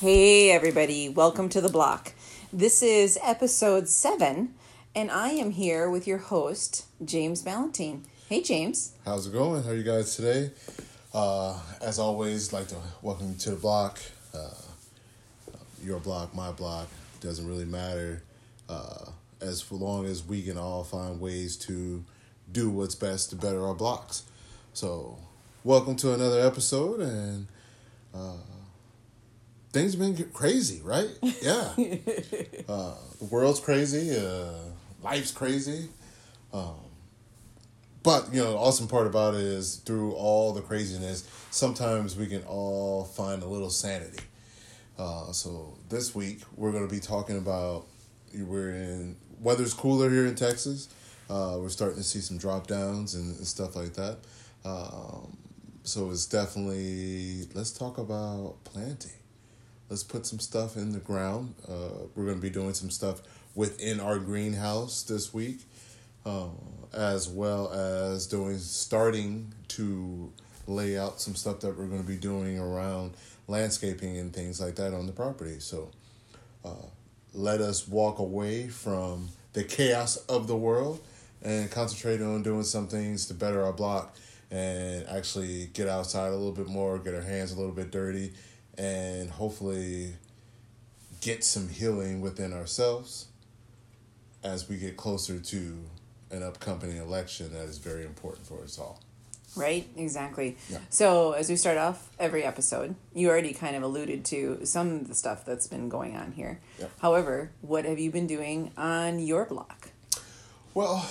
Hey, everybody, welcome to the block. This is episode seven, and I am here with your host, James Valentine. Hey, James. How's it going? How are you guys today? Uh, as always, like to welcome you to the block. Uh, your block, my block, doesn't really matter. Uh, as long as we can all find ways to do what's best to better our blocks. So, welcome to another episode, and uh, things have been crazy, right? Yeah. uh, the world's crazy. Uh, life's crazy. Um, but you know, the awesome part about it is through all the craziness, sometimes we can all find a little sanity. Uh, so this week we're going to be talking about we're in weather's cooler here in Texas. Uh, we're starting to see some drop downs and, and stuff like that. Um, so it's definitely let's talk about planting let's put some stuff in the ground. Uh, we're going to be doing some stuff within our greenhouse this week, uh, as well as doing starting to lay out some stuff that we're going to be doing around landscaping and things like that on the property. So, uh, let us walk away from the chaos of the world and concentrate on doing some things to better our block and actually get outside a little bit more, get our hands a little bit dirty, and hopefully get some healing within ourselves as we get closer to an upcoming election that is very important for us all. Right, exactly. Yeah. So, as we start off every episode, you already kind of alluded to some of the stuff that's been going on here. Yep. However, what have you been doing on your block? Well,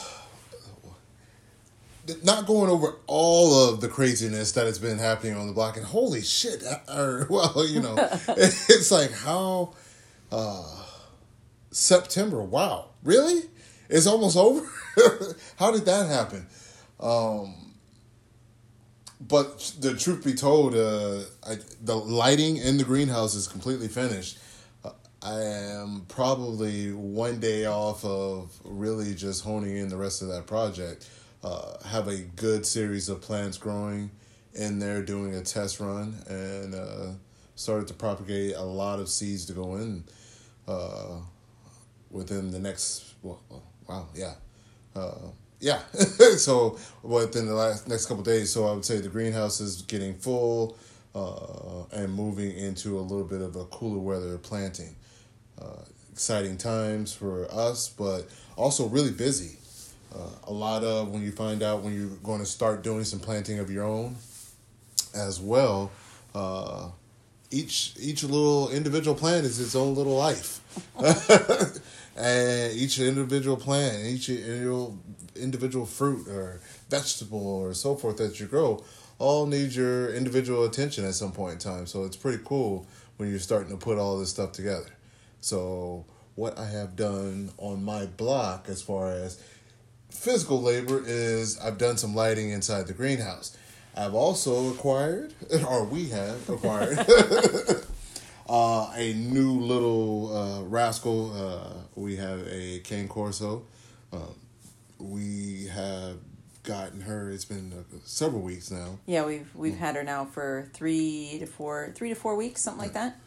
not going over all of the craziness that has been happening on the block, and holy shit, or well, you know, it's like how uh, September. Wow, really? It's almost over. how did that happen? Um, but the truth be told, uh, I, the lighting in the greenhouse is completely finished. Uh, I am probably one day off of really just honing in the rest of that project uh, have a good series of plants growing in there doing a test run and uh, started to propagate a lot of seeds to go in uh, within the next well, wow yeah uh, yeah. So within the last next couple days so i would say the greenhouse is getting full uh, and moving into a little bit of a cooler weather planting. Uh, exciting times for us but also really busy uh, a lot of when you find out when you're going to start doing some planting of your own as well uh, each each little individual plant is its own little life. And each individual plant each individual individual fruit or vegetable or so forth that you grow all need your individual attention at some point in time. So it's pretty cool when you're starting to put all this stuff together. So what i have done on my block as far as physical labor is I've done some lighting inside the greenhouse. I've also acquired, or we have acquired, uh, a new little uh, rascal. Uh, we have a cane corso. Um, we have gotten her. It's been uh, several weeks now. Yeah, we've we've had her now for three to four, three to four weeks, something like that.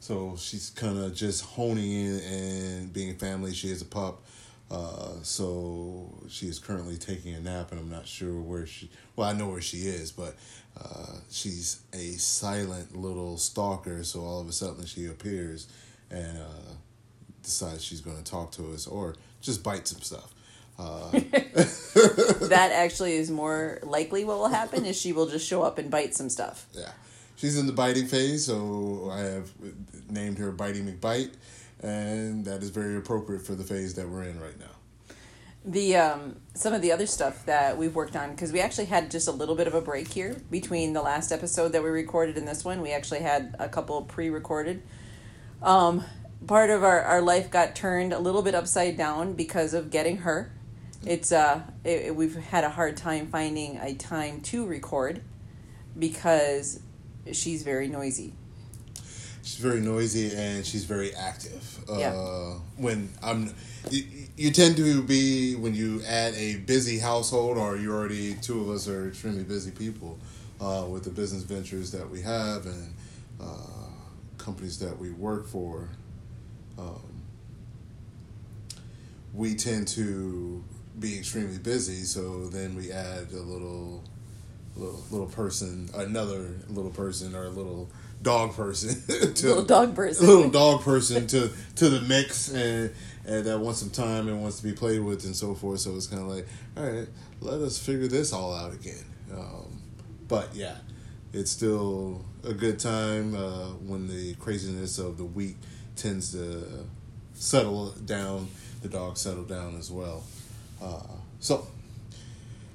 So she's kind of just honing in and being family. She is a pup. Uh, so she is currently taking a nap, and I'm not sure where she. Well, I know where she is, but uh, she's a silent little stalker. So all of a sudden she appears and uh, decides she's going to talk to us or just bite some stuff. Uh, that actually is more likely what will happen is she will just show up and bite some stuff. Yeah, she's in the biting phase, so I have named her Biting McBite and that is very appropriate for the phase that we're in right now. The um, some of the other stuff that we've worked on because we actually had just a little bit of a break here between the last episode that we recorded and this one. We actually had a couple pre-recorded. Um, part of our, our life got turned a little bit upside down because of getting her. It's uh, it, we've had a hard time finding a time to record because she's very noisy she's very noisy and she's very active. Yeah. Uh, when I'm, you, you, tend to be when you add a busy household, or you already two of us are extremely busy people uh, with the business ventures that we have and uh, companies that we work for, um, we tend to be extremely busy. So then we add a little, little, little person, another little person, or a little dog person, to, little dog person, little dog person to to the mix, and and that wants some time and wants to be played with and so forth. So it's kind of like, all right, let us figure this all out again. Um, but yeah, it's still a good time uh, when the craziness of the week tends to settle down. The dogs settle down as well. Uh, so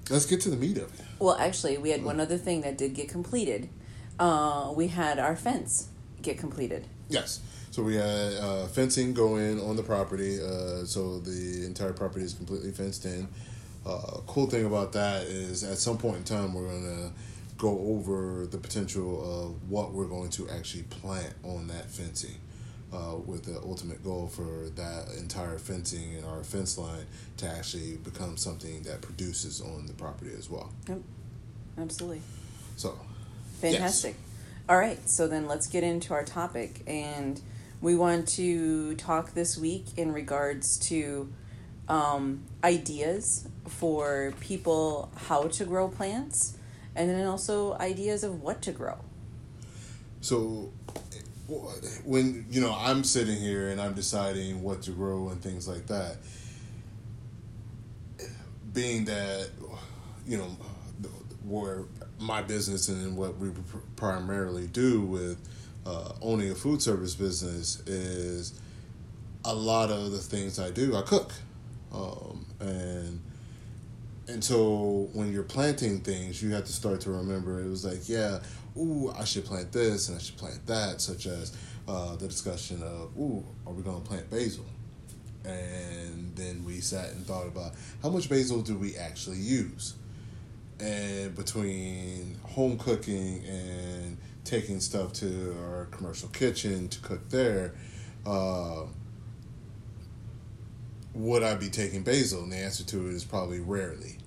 let's get to the meat of it. Well, actually, we had one other thing that did get completed. Uh, we had our fence get completed. Yes. So we had uh, fencing go in on the property. Uh, so the entire property is completely fenced in. Uh, cool thing about that is at some point in time we're going to go over the potential of what we're going to actually plant on that fencing. Uh, with the ultimate goal for that entire fencing and our fence line to actually become something that produces on the property as well. Yep, absolutely. So, fantastic. Yes. All right, so then let's get into our topic. And we want to talk this week in regards to um, ideas for people how to grow plants and then also ideas of what to grow. So, when you know I'm sitting here and I'm deciding what to grow and things like that, being that you know where my business and what we primarily do with uh, owning a food service business is a lot of the things I do. I cook, um, and and so when you're planting things, you have to start to remember. It was like, yeah, ooh, I should plant this and I should plant that, such as uh, the discussion of, ooh, are we going to plant basil? And then we sat and thought about how much basil do we actually use, and between home cooking and taking stuff to our commercial kitchen to cook there, uh, would I be taking basil? And the answer to it is probably rarely.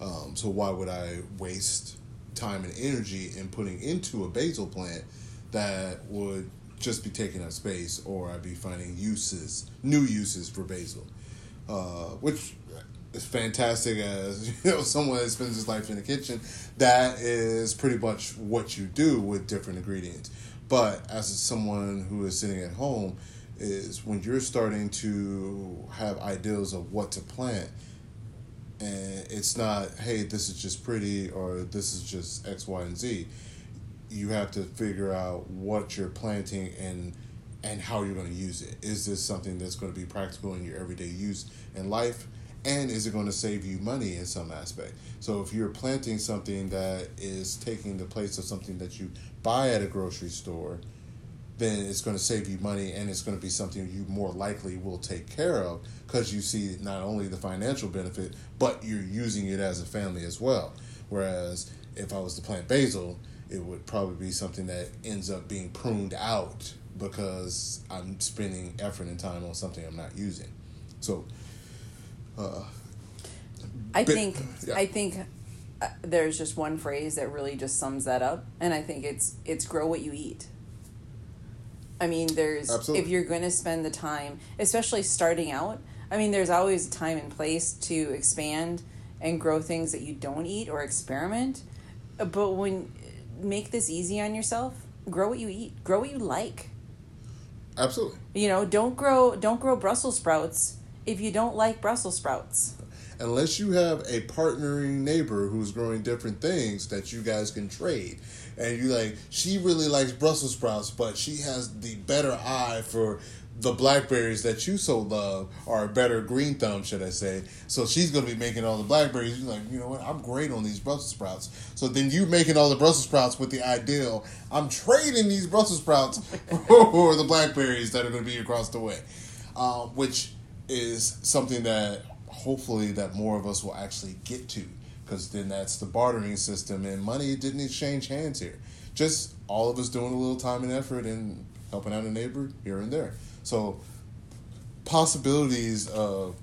Um, so why would I waste time and energy in putting into a basil plant that would just be taking up space, or I'd be finding uses, new uses for basil, uh, which as fantastic as you know someone that spends his life in the kitchen that is pretty much what you do with different ingredients. But as someone who is sitting at home is when you're starting to have ideas of what to plant and it's not hey this is just pretty or this is just x y and z you have to figure out what you're planting and and how you're going to use it. Is this something that's going to be practical in your everyday use in life and is it going to save you money in some aspect? So if you're planting something that is taking the place of something that you buy at a grocery store then it's going to save you money and it's going to be something you more likely will take care of because you see not only the financial benefit but you're using it as a family as well. Whereas if i was to plant basil it would probably be something that ends up being pruned out because i'm spending effort and time on something i'm not using. So uh, I think yeah. I think uh, there's just one phrase that really just sums that up, and I think it's it's grow what you eat. I mean, there's Absolutely. if you're going to spend the time, especially starting out. I mean, there's always a time and place to expand and grow things that you don't eat or experiment. But when make this easy on yourself, grow what you eat, grow what you like. Absolutely. You know, don't grow don't grow Brussels sprouts if you don't like Brussels sprouts. Unless you have a partnering neighbor who's growing different things that you guys can trade. And you like, she really likes Brussels sprouts, but she has the better eye for the blackberries that you so love are a better green thumb, should I say? So she's gonna be making all the blackberries. You're like, you know what? I'm great on these Brussels sprouts. So then you're making all the Brussels sprouts with the ideal. I'm trading these Brussels sprouts for the blackberries that are gonna be across the way, uh, which is something that hopefully that more of us will actually get to because then that's the bartering system and money didn't exchange hands here. Just all of us doing a little time and effort and helping out a neighbor here and there. So possibilities of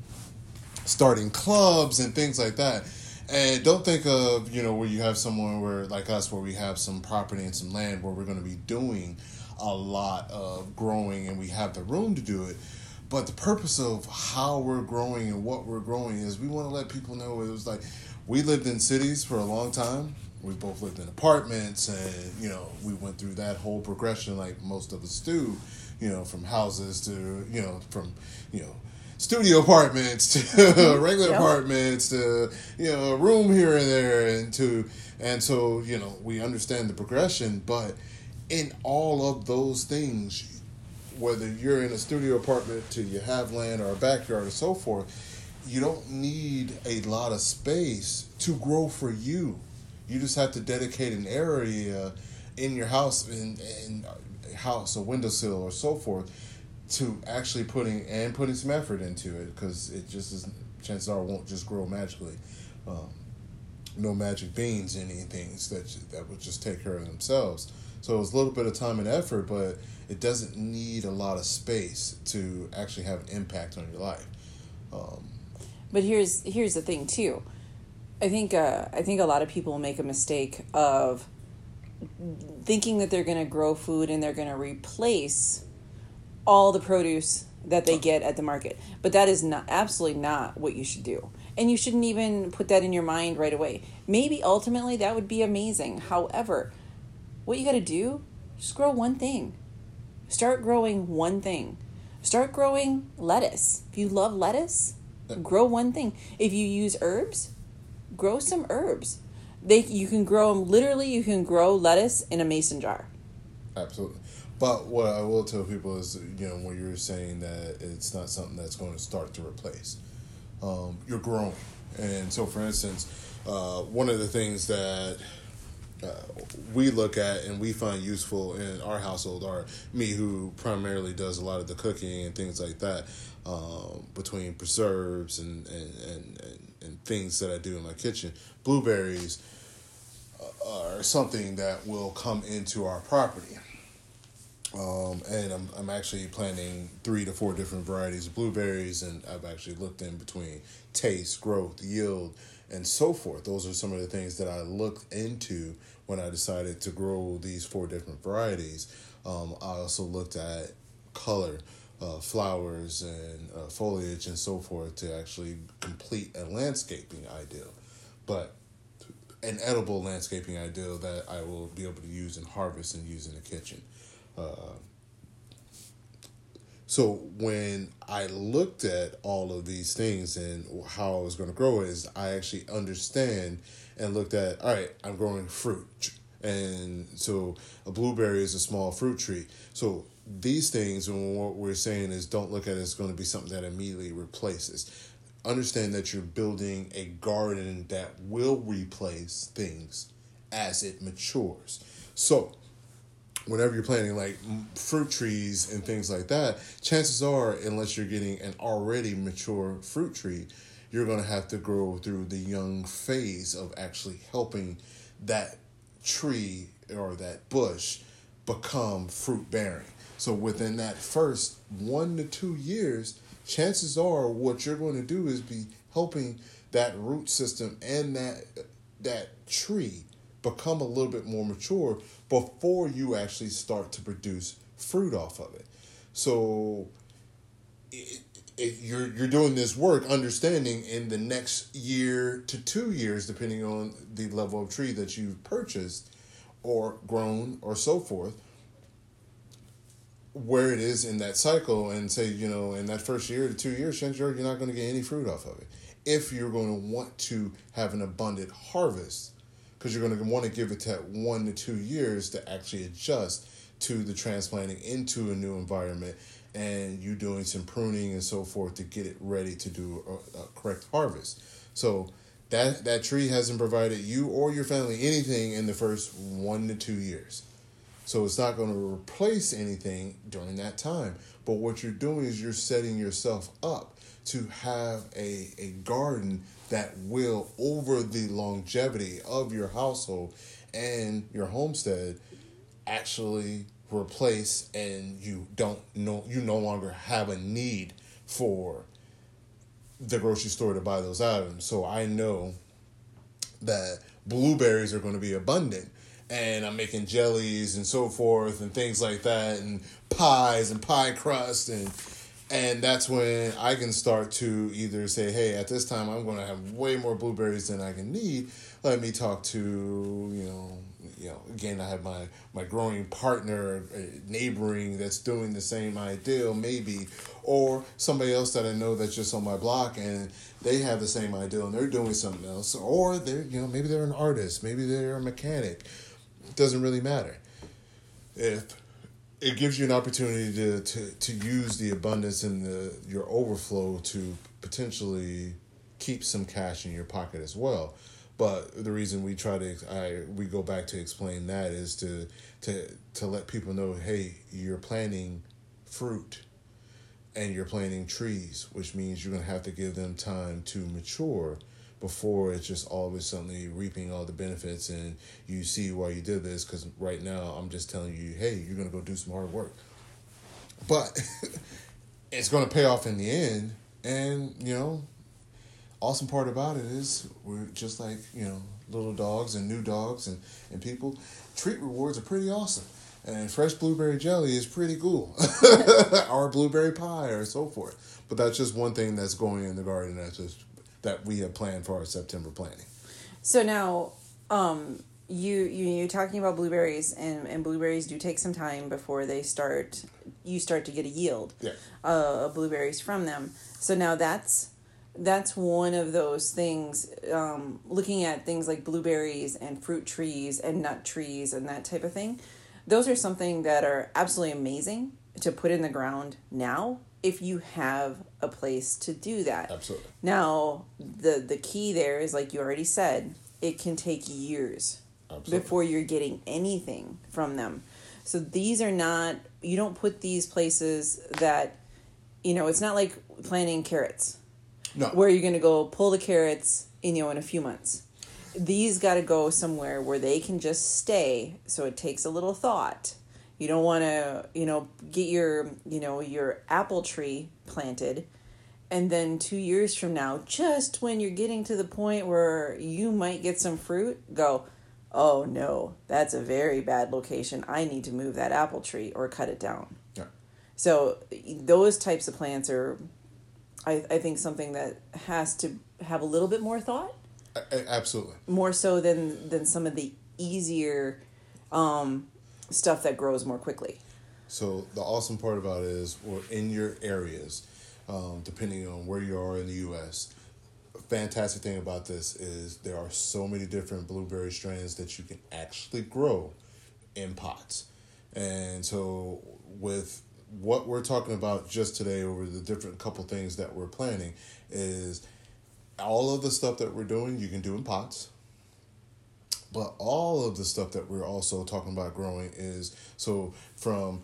starting clubs and things like that. And don't think of you know where you have someone where like us where we have some property and some land where we're going to be doing a lot of growing and we have the room to do it. But the purpose of how we're growing and what we're growing is we want to let people know it was like we lived in cities for a long time. We both lived in apartments and, you know, we went through that whole progression like most of us do, you know, from houses to, you know, from, you know, studio apartments to regular yep. apartments to you know a room here and there and to and so you know we understand the progression but in all of those things whether you're in a studio apartment to you have land or a backyard or so forth you don't need a lot of space to grow for you you just have to dedicate an area in your house in, in house a windowsill or so forth to actually putting and putting some effort into it because it just is chances are won't just grow magically. Um, no magic beans in anything that that would just take care of themselves. So it was a little bit of time and effort, but it doesn't need a lot of space to actually have an impact on your life. Um, but here's here's the thing too. I think uh, I think a lot of people make a mistake of thinking that they're going to grow food and they're going to replace all the produce that they get at the market. But that is not absolutely not what you should do. And you shouldn't even put that in your mind right away. Maybe ultimately that would be amazing. However, what you got to do, just grow one thing. Start growing one thing. Start growing lettuce. If you love lettuce, grow one thing. If you use herbs, grow some herbs. They you can grow them literally you can grow lettuce in a mason jar. Absolutely. But what I will tell people is, you know, when you're saying that it's not something that's going to start to replace, um, you're growing. And so, for instance, uh, one of the things that uh, we look at and we find useful in our household are me, who primarily does a lot of the cooking and things like that, um, between preserves and, and, and, and, and things that I do in my kitchen. Blueberries uh, are something that will come into our property um, and I'm, I'm actually planting three to four different varieties of blueberries, and I've actually looked in between taste, growth, yield, and so forth. Those are some of the things that I looked into when I decided to grow these four different varieties. Um, I also looked at color, uh, flowers, and uh, foliage, and so forth to actually complete a landscaping ideal. But an edible landscaping ideal that I will be able to use and harvest and use in the kitchen. Uh, so when I looked at all of these things and how I was going to grow is I actually understand and looked at all right, I'm growing fruit, and so a blueberry is a small fruit tree. So these things, and what we're saying is, don't look at it as going to be something that immediately replaces. Understand that you're building a garden that will replace things as it matures. So whenever you're planting like fruit trees and things like that, chances are, unless you're getting an already mature fruit tree, you're going to have to grow through the young phase of actually helping that tree or that bush become fruit bearing. So within that first one to two years, chances are what you're going to do is be helping that root system and that that tree become a little bit more mature before you actually start to produce fruit off of it. So it, you're you're doing this work, understanding in the next year to two years, depending on the level of tree that you've purchased or grown or so forth, where it is in that cycle, and say you know in that first year to two years, chances are you're not going to get any fruit off of it. If you're going to want to have an abundant harvest because you're going to want to give it that one to two years to actually adjust to the transplanting into a new environment and you doing some pruning and so forth to get it ready to do a, a correct harvest. So that that tree hasn't provided you or your family anything in the first one to two years. So it's not going to replace anything during that time. But what you're doing is you're setting yourself up to have a, a garden that will, over the longevity of your household and your homestead, actually replace and you don't know you no longer have a need for the grocery store to buy those items. So I know that blueberries are going to be abundant and I'm making jellies and so forth and things like that and pies and pie crust and and that's when I can start to either say, hey, at this time I'm going to have way more blueberries than I can need. Let me talk to you know you know again I have my my growing partner uh, neighboring that's doing the same ideal maybe or somebody else that I know that's just on my block and they have the same ideal and they're doing something else or they're you know maybe they're an artist maybe they're a mechanic it doesn't really matter if it gives you an opportunity to, to, to use the abundance and the your overflow to potentially keep some cash in your pocket as well. But the reason we try to I we go back to explain that is to to to let people know, hey, you're planting fruit and you're planting trees, which means you're gonna have to give them time to mature before it's just all of a sudden reaping all the benefits and you see why you did this because right now i'm just telling you hey you're gonna go do some hard work. But it's gonna pay off in the end and you know awesome part about it is we're just like you know little dogs and new dogs and, and people. Treat rewards are pretty awesome and fresh blueberry jelly is pretty cool. Or blueberry pie or so forth. But that's just one thing that's going in the garden that's just that we have planned for our september planning. So now um you you you're talking about blueberries and and blueberries do take some time before they start you start to get a yield yeah. uh, of blueberries from them. So now that's that's one of those things um, looking at things like blueberries and fruit trees and nut trees and that type of thing. Those are something that are absolutely amazing to put in the ground now if you have a place to do that absolutely now the the key there is like you already said it can take years absolutely. before you're getting anything from them so these are not you don't put these places that you know it's not like planting carrots no. Where you're going to go pull the carrots, in, you know, in a few months. These got to go somewhere where they can just stay. So it takes a little thought. You don't want to, you know, get your, you know, your apple tree planted and then 2 years from now, just when you're getting to the point where you might get some fruit, go, "Oh no, that's a very bad location. I need to move that apple tree or cut it down." Yeah. So those types of plants are I, I think something that has to have a little bit more thought. Absolutely. More so than than some of the easier um, stuff that grows more quickly. So the awesome part about it is, well, in your areas, um, depending on where you are in the U.S., fantastic thing about this is there are so many different blueberry strains that you can actually grow in pots, and so with what we're talking about just today over the different couple things that we're planning is all of the stuff that we're doing you can do in pots but all of the stuff that we're also talking about growing is so from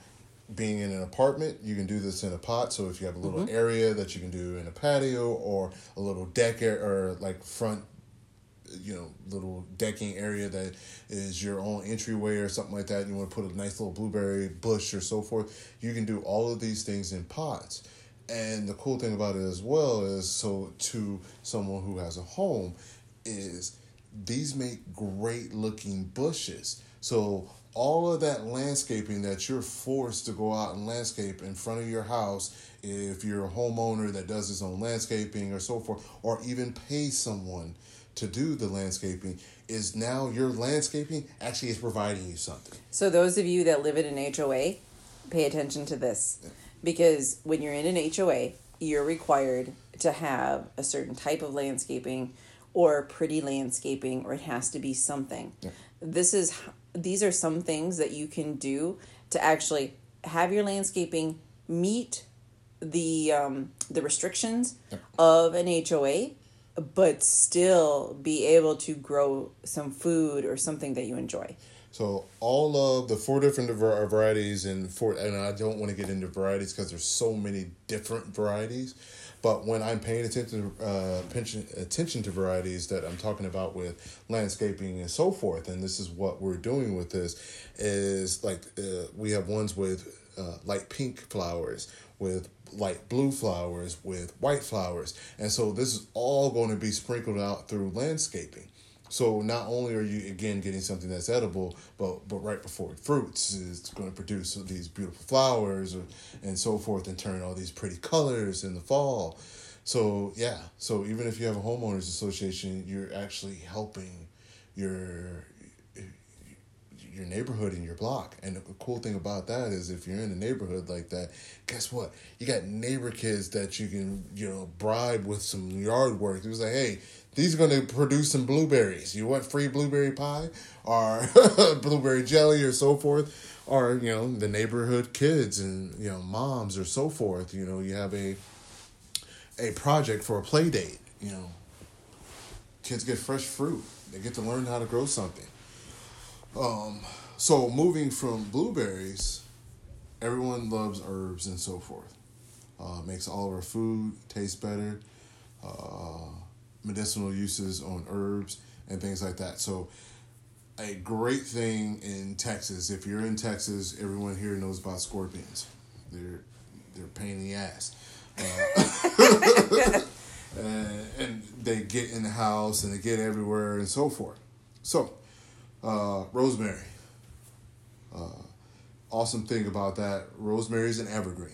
being in an apartment you can do this in a pot so if you have a little mm-hmm. area that you can do in a patio or a little deck or like front you know little decking area that is your own entryway or something like that you want to put a nice little blueberry bush or so forth you can do all of these things in pots and the cool thing about it as well is so to someone who has a home is these make great looking bushes so all of that landscaping that you're forced to go out and landscape in front of your house if you're a homeowner that does his own landscaping or so forth or even pay someone to do the landscaping is now your landscaping actually is providing you something. So those of you that live in an HOA, pay attention to this. Because when you're in an HOA, you're required to have a certain type of landscaping or pretty landscaping or it has to be something. Yeah. This is these are some things that you can do to actually have your landscaping meet the um, the restrictions yeah. of an HOA but still be able to grow some food or something that you enjoy. So all of the four different varieties and four, and I don't want to get into varieties because there's so many different varieties. But when I'm paying attention to uh, attention, attention to varieties that I'm talking about with landscaping and so forth, and this is what we're doing with this, is like uh, we have ones with uh, light pink flowers, with light blue flowers with white flowers. And so this is all going to be sprinkled out through landscaping. So not only are you again getting something that's edible, but but right before it fruits, it's going to produce these beautiful flowers or, and so forth, and turn all these pretty colors in the fall. So yeah, so even if you have a homeowners association, you're actually helping your your neighborhood and your block. And the cool thing about that is if you're in a neighborhood like that, guess what? You got neighbor kids that you can, you know, bribe with some yard work. It was like, hey, these are going to produce some blueberries. You want free blueberry pie or blueberry jelly or so forth? Or, you know, the neighborhood kids and, you know, moms or so forth. You know, you have a a project for a play date, you know. Kids get fresh fruit. They get to learn how to grow something. Um, so moving from blueberries, everyone loves herbs and so forth. Uh, makes all of our food taste better. Uh, medicinal uses on herbs and things like that. So, a great thing in Texas. If you're in Texas, everyone here knows about scorpions. They're they're pain in the ass. Uh, and, and they get in the house and they get everywhere and so forth. So, uh, rosemary. Uh, awesome thing about that, rosemary is an evergreen.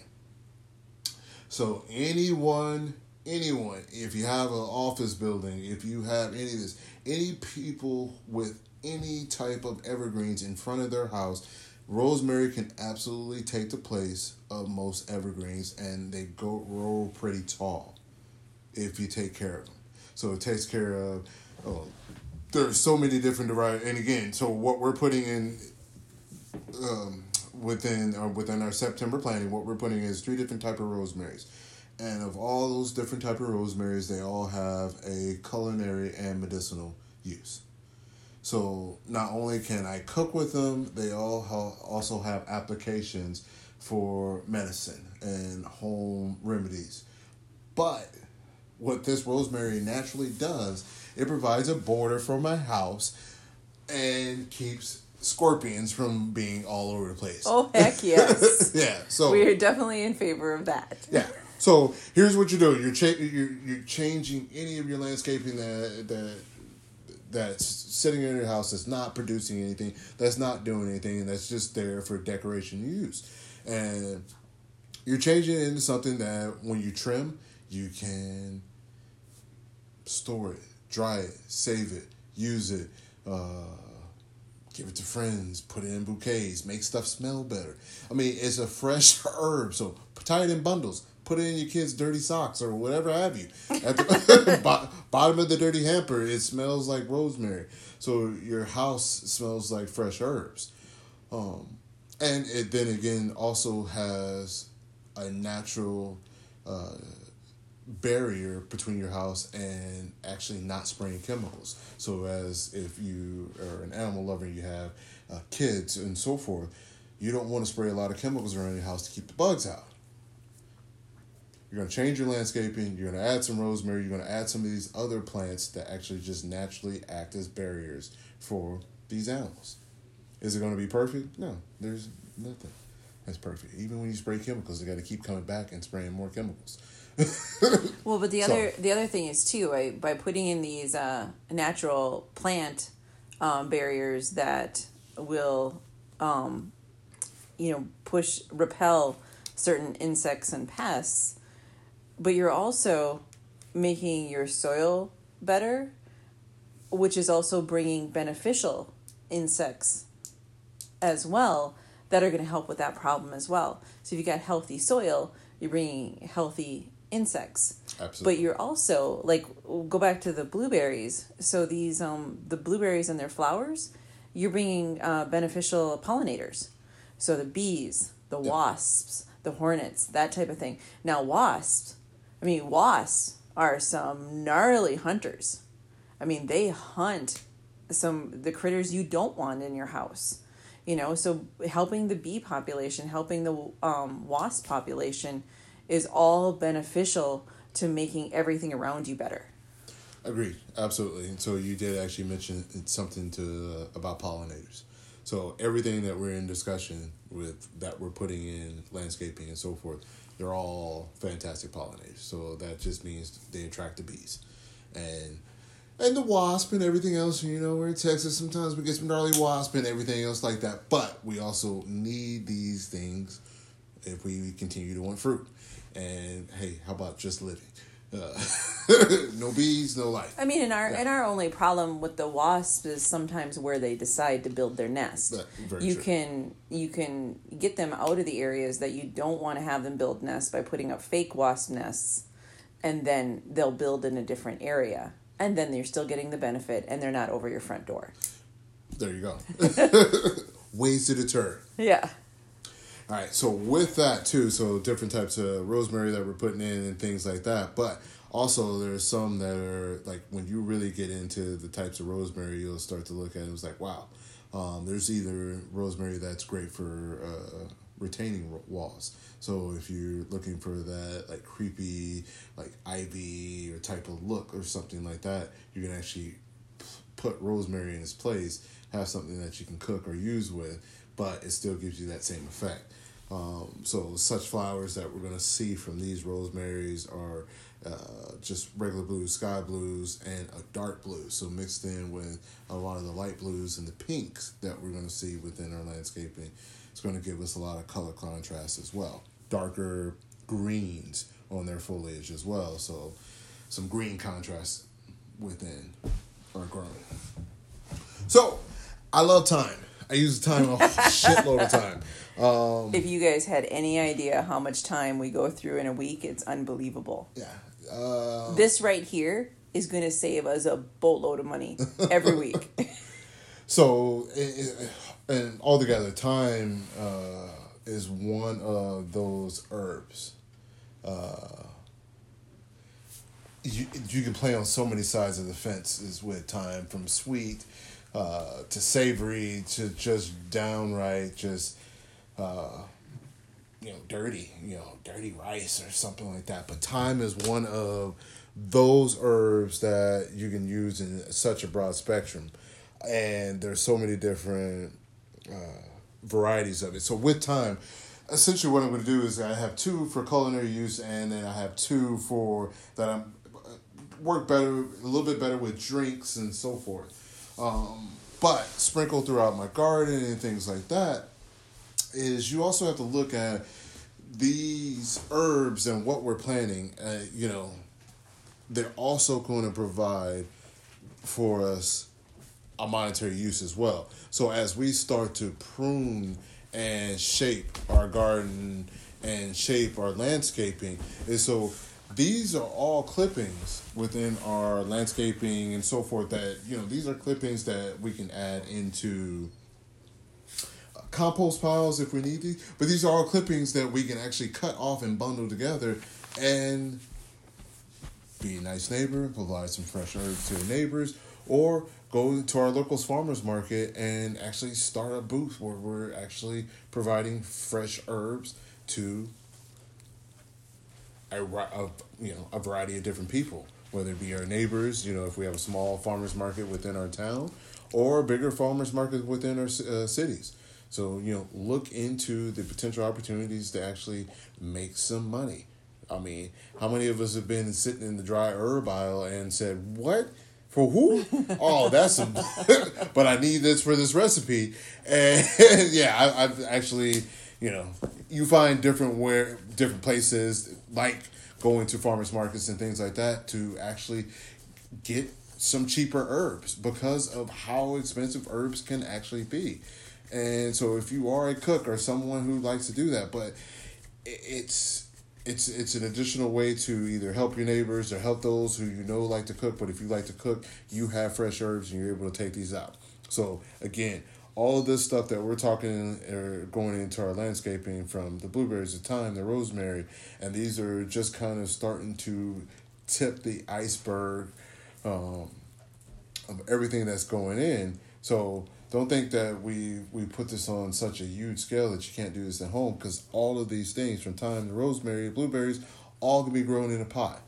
So anyone, anyone, if you have an office building, if you have any of this, any people with any type of evergreens in front of their house, rosemary can absolutely take the place of most evergreens, and they go grow pretty tall if you take care of them. So it takes care of oh, there's so many different varieties. And again, so what we're putting in um, within uh, within our September planning, what we're putting is three different type of rosemaries. And of all those different type of rosemaries, they all have a culinary and medicinal use. So not only can I cook with them, they all ha- also have applications for medicine and home remedies. But what this rosemary naturally does it provides a border for my house and keeps scorpions from being all over the place. Oh heck yes! yeah, so we are definitely in favor of that. Yeah. So here's what you're doing: you're cha- you're you're changing any of your landscaping that that that's sitting in your house that's not producing anything, that's not doing anything, and that's just there for decoration use, and you're changing it into something that when you trim, you can store it dry it, save it, use it, uh, give it to friends, put it in bouquets, make stuff smell better. I mean, it's a fresh herb, so tie it in bundles. Put it in your kids' dirty socks or whatever have you. At the bottom of the dirty hamper, it smells like rosemary. So your house smells like fresh herbs. Um, and it then again also has a natural uh, barrier between your house and actually not spraying chemicals. So, as if you are an animal lover, you have uh, kids and so forth, you don't want to spray a lot of chemicals around your house to keep the bugs out. You're going to change your landscaping, you're going to add some rosemary, you're going to add some of these other plants that actually just naturally act as barriers for these animals. Is it going to be perfect? No, there's nothing that's perfect. Even when you spray chemicals, they got to keep coming back and spraying more chemicals. well, but the so. other the other thing is too by, by putting in these uh, natural plant um, barriers that will, um, you know, push repel certain insects and pests, but you're also making your soil better, which is also bringing beneficial insects as well that are going to help with that problem as well. So if you got healthy soil, you're bringing healthy insects. Absolutely. But you're also like go back to the blueberries. So these um the blueberries and their flowers, you're bringing uh, beneficial pollinators. So the bees, the yeah. wasps, the hornets, that type of thing. Now wasps, I mean wasps are some gnarly hunters. I mean they hunt some the critters you don't want in your house. You know, so helping the bee population, helping the um, wasp population is all beneficial to making everything around you better. Agreed, absolutely. And so you did actually mention something to uh, about pollinators. So everything that we're in discussion with that we're putting in landscaping and so forth, they're all fantastic pollinators. So that just means they attract the bees, and and the wasp and everything else. You know, we're in Texas. Sometimes we get some gnarly wasp and everything else like that. But we also need these things if we continue to want fruit. And hey, how about just living? Uh, no bees, no life. I mean, and our and our only problem with the wasp is sometimes where they decide to build their nest. You true. can you can get them out of the areas that you don't want to have them build nests by putting up fake wasp nests, and then they'll build in a different area, and then you're still getting the benefit, and they're not over your front door. There you go. Ways to deter. Yeah. All right, so with that too, so different types of rosemary that we're putting in and things like that. But also, there's some that are like when you really get into the types of rosemary, you'll start to look at it. It's like wow, um, there's either rosemary that's great for uh, retaining walls. So if you're looking for that like creepy, like ivy or type of look or something like that, you can actually put rosemary in its place, have something that you can cook or use with, but it still gives you that same effect. Um, so such flowers that we're gonna see from these rosemaries are uh, just regular blues, sky blues, and a dark blue. So mixed in with a lot of the light blues and the pinks that we're gonna see within our landscaping, it's gonna give us a lot of color contrast as well. Darker greens on their foliage as well. So some green contrast within our growing. So, I love thyme. I use thyme a shitload of thyme. Um, If you guys had any idea how much thyme we go through in a week, it's unbelievable. yeah. Uh, This right here is going to save us a boatload of money every week. so, i- i- and altogether, thyme uh, is one of those herbs. Uh, you, you can play on so many sides of the fence is with thyme from sweet uh, to savory to just downright just uh, you know dirty, you know dirty rice or something like that. But thyme is one of those herbs that you can use in such a broad spectrum, and there's so many different uh, varieties of it. So with thyme, essentially what I'm going to do is I have two for culinary use, and then I have two for that I'm work better a little bit better with drinks and so forth. Um, but sprinkled throughout my garden and things like that is you also have to look at these herbs and what we're planting. Uh, you know, they're also going to provide for us a monetary use as well. So as we start to prune and shape our garden and shape our landscaping, and so these are all clippings within our landscaping and so forth that you know these are clippings that we can add into compost piles if we need these. But these are all clippings that we can actually cut off and bundle together and be a nice neighbor, provide some fresh herbs to your neighbors, or go to our local farmers market and actually start a booth where we're actually providing fresh herbs to a, a you know a variety of different people, whether it be our neighbors, you know, if we have a small farmers market within our town, or bigger farmers markets within our uh, cities. So you know, look into the potential opportunities to actually make some money. I mean, how many of us have been sitting in the dry herb aisle and said, "What for who? oh, that's some, but I need this for this recipe." And yeah, I, I've actually, you know, you find different where different places like going to farmers markets and things like that to actually get some cheaper herbs because of how expensive herbs can actually be. And so if you are a cook or someone who likes to do that, but it's it's it's an additional way to either help your neighbors or help those who you know like to cook. But if you like to cook, you have fresh herbs and you're able to take these out. So again, all of this stuff that we're talking or going into our landscaping from the blueberries, the thyme, the rosemary, and these are just kind of starting to tip the iceberg um, of everything that's going in. So don't think that we we put this on such a huge scale that you can't do this at home because all of these things from thyme to rosemary, blueberries, all can be grown in a pot.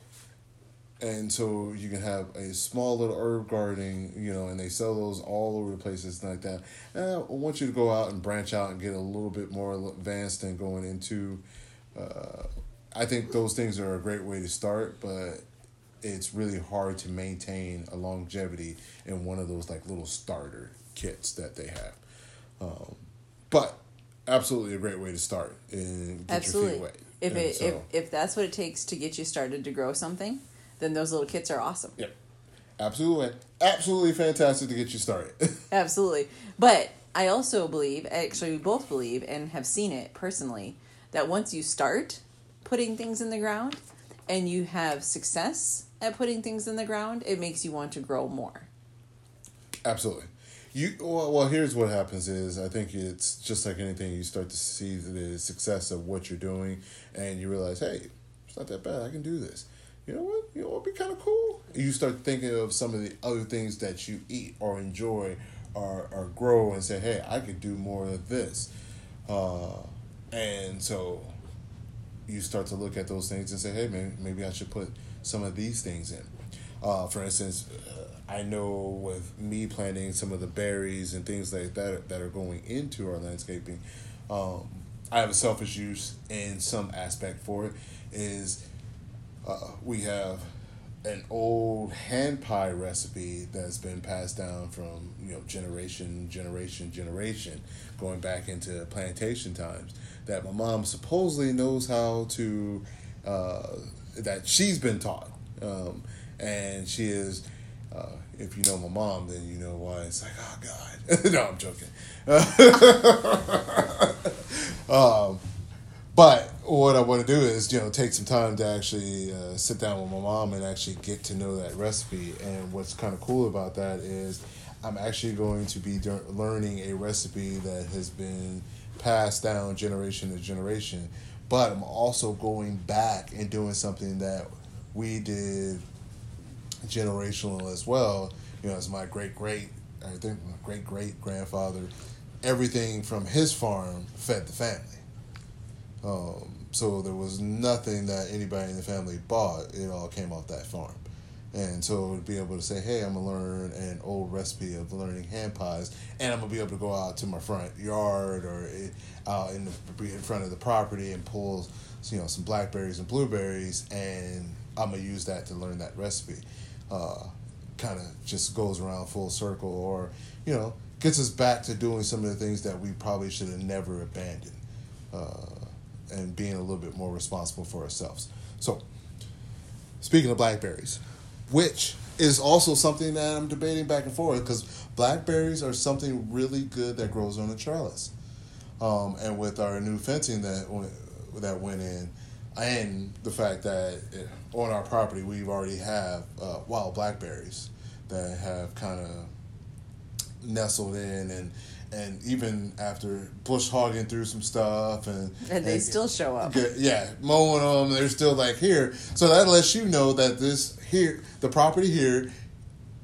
And so you can have a small little herb garden, you know, and they sell those all over the places like that. And I want you to go out and branch out and get a little bit more advanced and going into. Uh, I think those things are a great way to start, but it's really hard to maintain a longevity in one of those like little starter kits that they have. Um, but absolutely a great way to start and get Absolutely. your feet wet. If And it so- if, if that's what it takes to get you started to grow something, then those little kits are awesome. Yep. Absolutely. Absolutely fantastic to get you started. Absolutely. But I also believe, actually, we both believe and have seen it personally, that once you start putting things in the ground and you have success at putting things in the ground, it makes you want to grow more. Absolutely. You well, well, here's what happens is I think it's just like anything you start to see the success of what you're doing and you realize, hey, it's not that bad. I can do this. You know what? You know what would be kind of cool? You start thinking of some of the other things that you eat or enjoy or, or grow and say, hey, I could do more of this. Uh, and so you start to look at those things and say, hey, man, maybe I should put some of these things in. Uh, for instance, uh, I know with me planting some of the berries and things like that that are going into our landscaping, um, I have a selfish use in some aspect for it. Is uh, we have an old hand pie recipe that's been passed down from you know generation generation generation going back into plantation times that my mom supposedly knows how to uh, that she's been taught. Um, and she is uh, if you know my mom then you know why it's like oh god. No i'm joking. Um, but what I want to do is, you know, take some time to actually uh, sit down with my mom and actually get to know that recipe. And what's kind of cool about that is, I'm actually going to be de- learning a recipe that has been passed down generation to generation. But I'm also going back and doing something that we did generational as well. You know, as my great great, I think my great great grandfather, everything from his farm fed the family. Um, so there was nothing that anybody in the family bought. It all came off that farm. And so to be able to say, hey, I'm gonna learn an old recipe of learning hand pies, and I'm gonna be able to go out to my front yard or eh, out in the in front of the property and pull, you know, some blackberries and blueberries, and I'm gonna use that to learn that recipe. Uh, kind of just goes around full circle, or you know, gets us back to doing some of the things that we probably should have never abandoned. Uh, and being a little bit more responsible for ourselves. So, speaking of blackberries, which is also something that I'm debating back and forth because blackberries are something really good that grows on the trellis. Um, and with our new fencing that went, that went in, and the fact that on our property we've already have uh, wild blackberries that have kind of nestled in and and even after bush hogging through some stuff and And they still show up. Yeah, mowing them, they're still like here. So that lets you know that this here, the property here,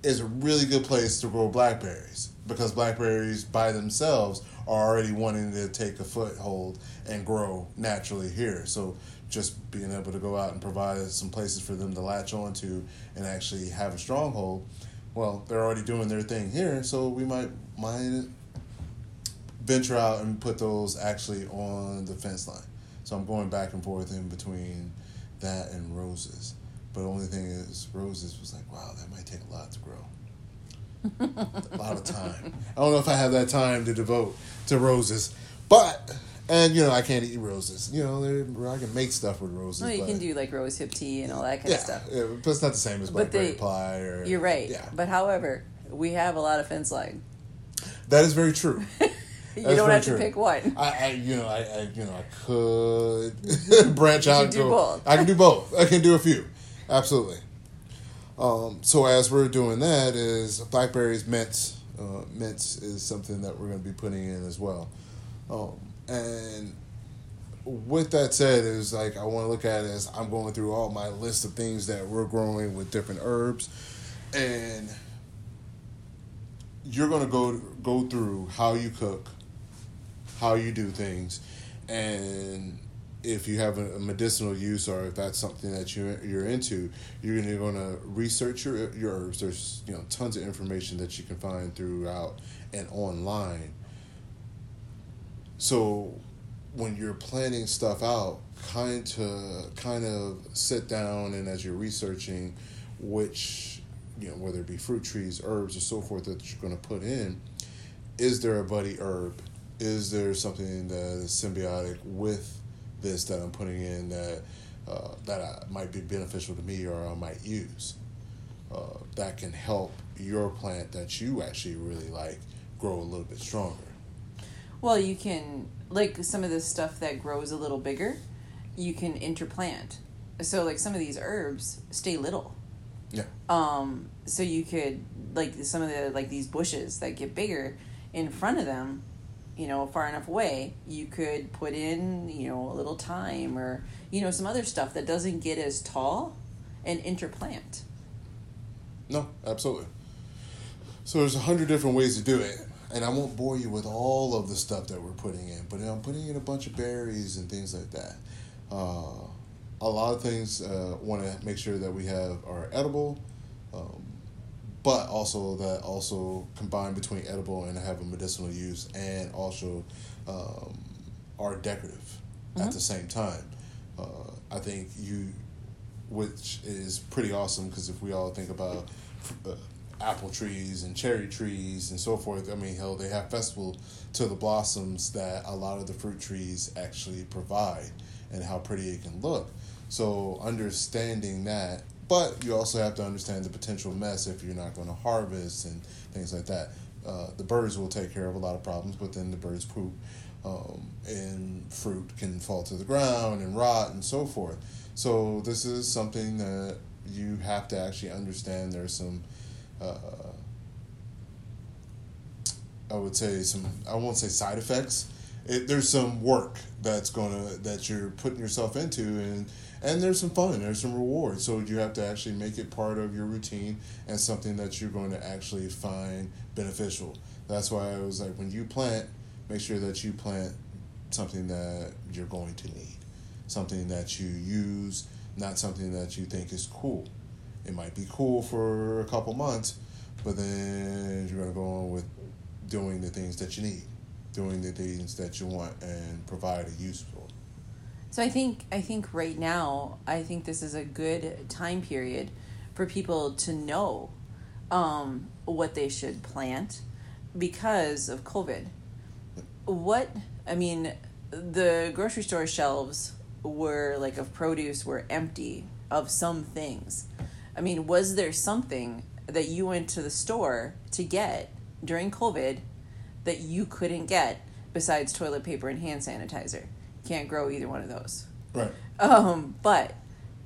is a really good place to grow blackberries because blackberries by themselves are already wanting to take a foothold and grow naturally here. So just being able to go out and provide some places for them to latch onto and actually have a stronghold. Well, they're already doing their thing here, so we might might venture out and put those actually on the fence line. So I'm going back and forth in between that and roses. But the only thing is, roses was like, wow, that might take a lot to grow. a lot of time. I don't know if I have that time to devote to roses, but and you know I can't eat roses. You know, I can make stuff with roses. Well, you but, can do like rose hip tea and all that kind yeah, of stuff. yeah, but it's not the same as But blackberry they- pie. Or You're right. Yeah, But however, we have a lot of fence line. that is very true. You That's don't have to pick one. I, I you know, I, I you know, I could branch out. do go- both. I can do both. I can do a few, absolutely. Um, so as we're doing that, is blackberries mints. Uh, mints is something that we're going to be putting in as well. Um, and with that said, is like I want to look at it as I'm going through all my list of things that we're growing with different herbs, and you're going to go go through how you cook, how you do things, and if you have a medicinal use or if that's something that you you're into, you're gonna, going to research your your herbs. There's you know tons of information that you can find throughout and online. So when you're planning stuff out, kind to kind of sit down and as you're researching, which you know whether it be fruit trees, herbs, or so forth that you're going to put in. Is there a buddy herb? Is there something that is symbiotic with this that I'm putting in that uh, that I, might be beneficial to me or I might use? Uh, that can help your plant that you actually really like grow a little bit stronger. Well, you can like some of the stuff that grows a little bigger, you can interplant. So like some of these herbs stay little. Yeah. Um so you could like some of the like these bushes that get bigger in front of them, you know, far enough away, you could put in, you know, a little thyme or you know some other stuff that doesn't get as tall and interplant. No, absolutely. So there's a hundred different ways to do it, and I won't bore you with all of the stuff that we're putting in, but I'm putting in a bunch of berries and things like that. Uh, a lot of things uh, want to make sure that we have are edible, um, but also that also combine between edible and have a medicinal use, and also um, are decorative mm-hmm. at the same time. Uh, I think you which is pretty awesome because if we all think about uh, apple trees and cherry trees and so forth, I mean, hell, they have festival to the blossoms that a lot of the fruit trees actually provide and how pretty it can look. So understanding that, but you also have to understand the potential mess if you're not going to harvest and things like that. Uh, the birds will take care of a lot of problems, but then the birds poop, um, and fruit can fall to the ground and rot and so forth. So this is something that you have to actually understand. There's some, uh, I would say some. I won't say side effects. It, there's some work that's gonna that you're putting yourself into, and and there's some fun. There's some reward. So you have to actually make it part of your routine and something that you're going to actually find beneficial. That's why I was like, when you plant, make sure that you plant something that you're going to need something that you use, not something that you think is cool. It might be cool for a couple months, but then you're going to go on with doing the things that you need, doing the things that you want, and provide a useful. So I think I think right now I think this is a good time period for people to know um, what they should plant because of COVID. What I mean, the grocery store shelves were like of produce were empty of some things. I mean, was there something that you went to the store to get during COVID that you couldn't get besides toilet paper and hand sanitizer? Can't grow either one of those. Right. Um, but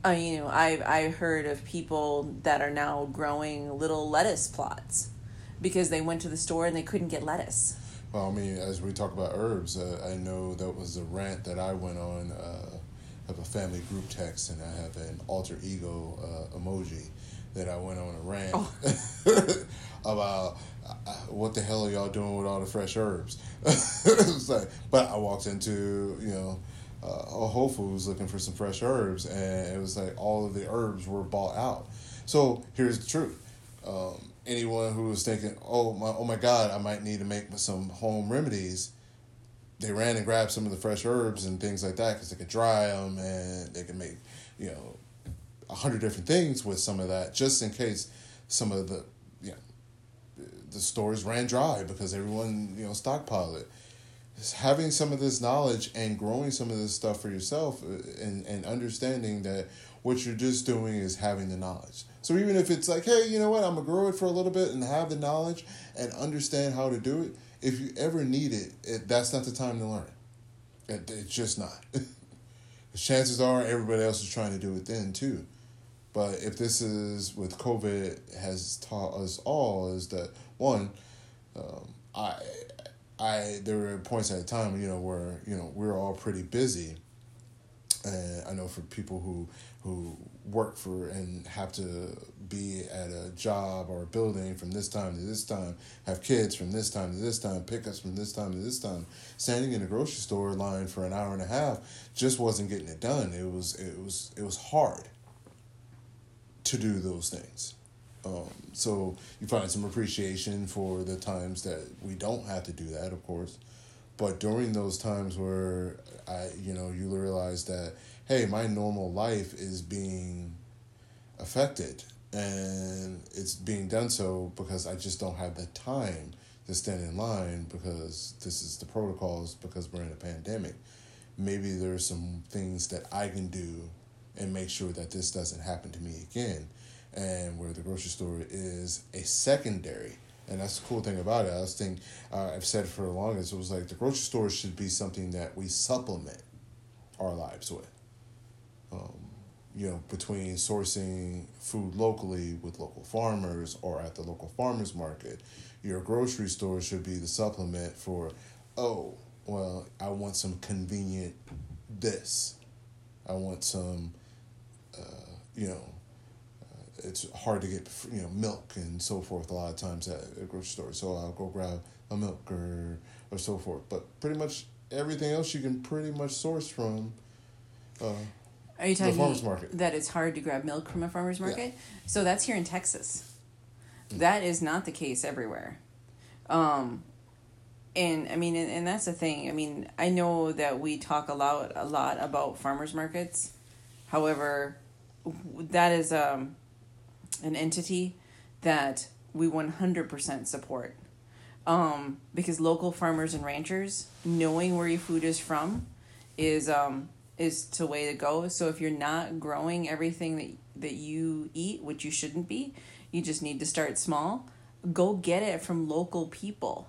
uh, you know, I I heard of people that are now growing little lettuce plots because they went to the store and they couldn't get lettuce. Well, I mean, as we talk about herbs, uh, I know that was a rant that I went on. Uh, have a family group text, and I have an alter ego uh, emoji that I went on a rant oh. about what the hell are y'all doing with all the fresh herbs. like, but I walked into you know uh, a Whole Foods looking for some fresh herbs, and it was like all of the herbs were bought out. So here's the truth. Um, anyone who was thinking, "Oh my, oh my God, I might need to make some home remedies," they ran and grabbed some of the fresh herbs and things like that because they could dry them and they could make you know a hundred different things with some of that just in case some of the the stores ran dry because everyone you know stockpiled it having some of this knowledge and growing some of this stuff for yourself uh, and, and understanding that what you're just doing is having the knowledge so even if it's like hey you know what i'm gonna grow it for a little bit and have the knowledge and understand how to do it if you ever need it, it that's not the time to learn it it's just not. chances are everybody else is trying to do it then too. But if this is with COVID has taught us all is that one, um, I, I there were points at a time you know where you know we we're all pretty busy, and I know for people who who work for and have to be at a job or a building from this time to this time, have kids from this time to this time, pickups from this time to this time, standing in a grocery store line for an hour and a half just wasn't getting it done. It was it was it was hard to do those things. Um, so you find some appreciation for the times that we don't have to do that, of course. But during those times where I, you know, you realize that, hey, my normal life is being affected and it's being done so because I just don't have the time to stand in line because this is the protocols because we're in a pandemic. Maybe there's some things that I can do and make sure that this doesn't happen to me again. And where the grocery store is a secondary. And that's the cool thing about it. I was thinking, uh, I've said for the longest, it was like the grocery store should be something that we supplement our lives with. Um, you know, between sourcing food locally with local farmers or at the local farmers market, your grocery store should be the supplement for, oh, well, I want some convenient this. I want some, uh, you know, uh, it's hard to get, you know, milk and so forth a lot of times at a grocery store. So I'll go grab a milk or, or so forth. But pretty much everything else you can pretty much source from. Uh, Are you talking farmers market. that it's hard to grab milk from a farmer's market? Yeah. So that's here in Texas. That is not the case everywhere. Um, and I mean, and, and that's the thing. I mean, I know that we talk a lot, a lot about farmers markets. However, that is um, an entity that we one hundred percent support. Um, because local farmers and ranchers knowing where your food is from is um, is the way to go. So if you're not growing everything that that you eat, which you shouldn't be, you just need to start small. Go get it from local people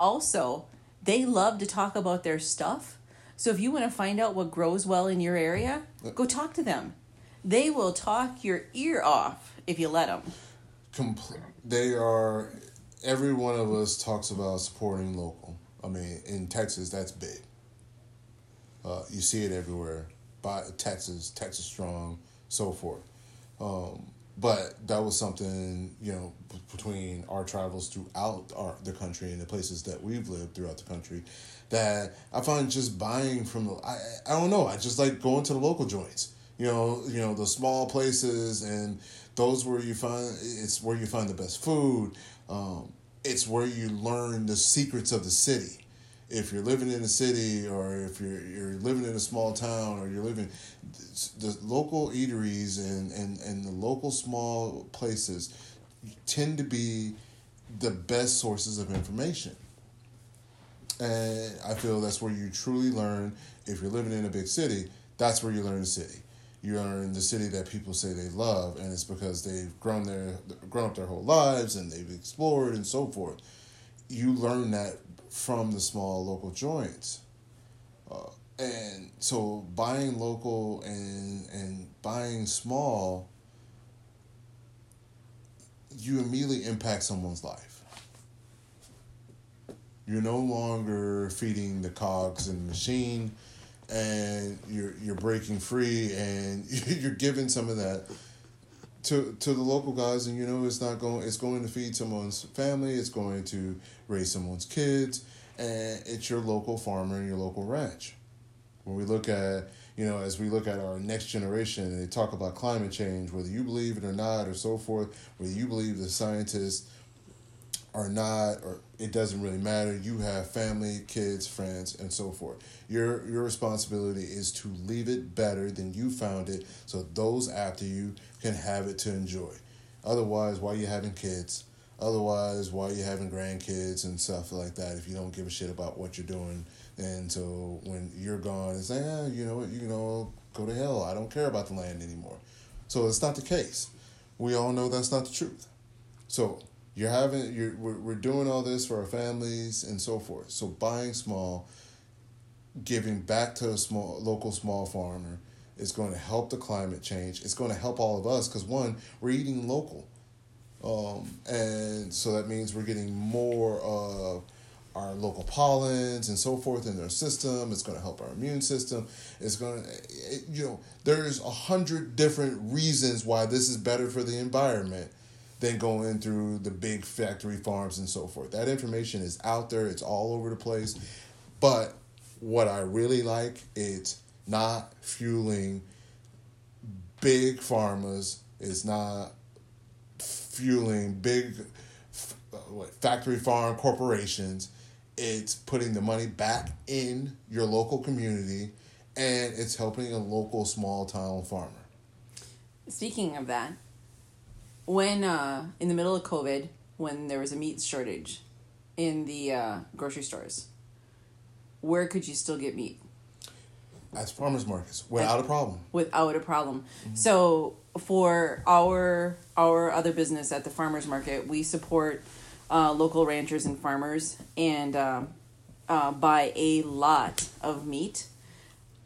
also, they love to talk about their stuff. So if you want to find out what grows well in your area, go talk to them. They will talk your ear off if you let them. Compl- they are. Every one of us talks about supporting local. I mean, in Texas, that's big. Uh, you see it everywhere. Buy Texas, Texas strong, so forth. Um, but that was something you know between our travels throughout our, the country and the places that we've lived throughout the country that I find just buying from the I, I don't know I just like going to the local joints you know you know the small places and those where you find it's where you find the best food um, it's where you learn the secrets of the city if you're living in a city or if you're you're living in a small town or you're living the local eateries and, and, and the local small places tend to be the best sources of information. And I feel that's where you truly learn if you're living in a big city, that's where you learn the city. You are in the city that people say they love, and it's because they've grown their grown up their whole lives and they've explored and so forth. You learn that from the small local joints. Uh, and so buying local and and buying small you immediately impact someone's life you're no longer feeding the cogs in the machine and you're you're breaking free and you're giving some of that to to the local guys and you know it's not going it's going to feed someone's family it's going to raise someone's kids and it's your local farmer and your local ranch. When we look at, you know, as we look at our next generation and they talk about climate change, whether you believe it or not, or so forth, whether you believe the scientists are not, or it doesn't really matter. You have family, kids, friends, and so forth. Your your responsibility is to leave it better than you found it, so those after you can have it to enjoy. Otherwise, why are you having kids? Otherwise, why are you having grandkids and stuff like that if you don't give a shit about what you're doing and so when you're gone, it's like, ah, you know what, you know, go to hell. I don't care about the land anymore. So it's not the case. We all know that's not the truth. So you're having, you're, we're, we're doing all this for our families and so forth. So buying small, giving back to a small, local small farmer is going to help the climate change. It's going to help all of us because one, we're eating local. Um, and so that means we're getting more of our local pollens and so forth in their system. It's going to help our immune system. It's going to, you know, there's a hundred different reasons why this is better for the environment than going through the big factory farms and so forth. That information is out there. It's all over the place. But what I really like, it's not fueling big farmers. It's not fueling big uh, factory farm corporations it's putting the money back in your local community and it's helping a local small town farmer. Speaking of that, when uh, in the middle of COVID, when there was a meat shortage in the uh, grocery stores, where could you still get meat At farmers markets, without a problem. without a problem? So for our our other business at the farmers market, we support uh, local ranchers and farmers and um, uh, buy a lot of meat.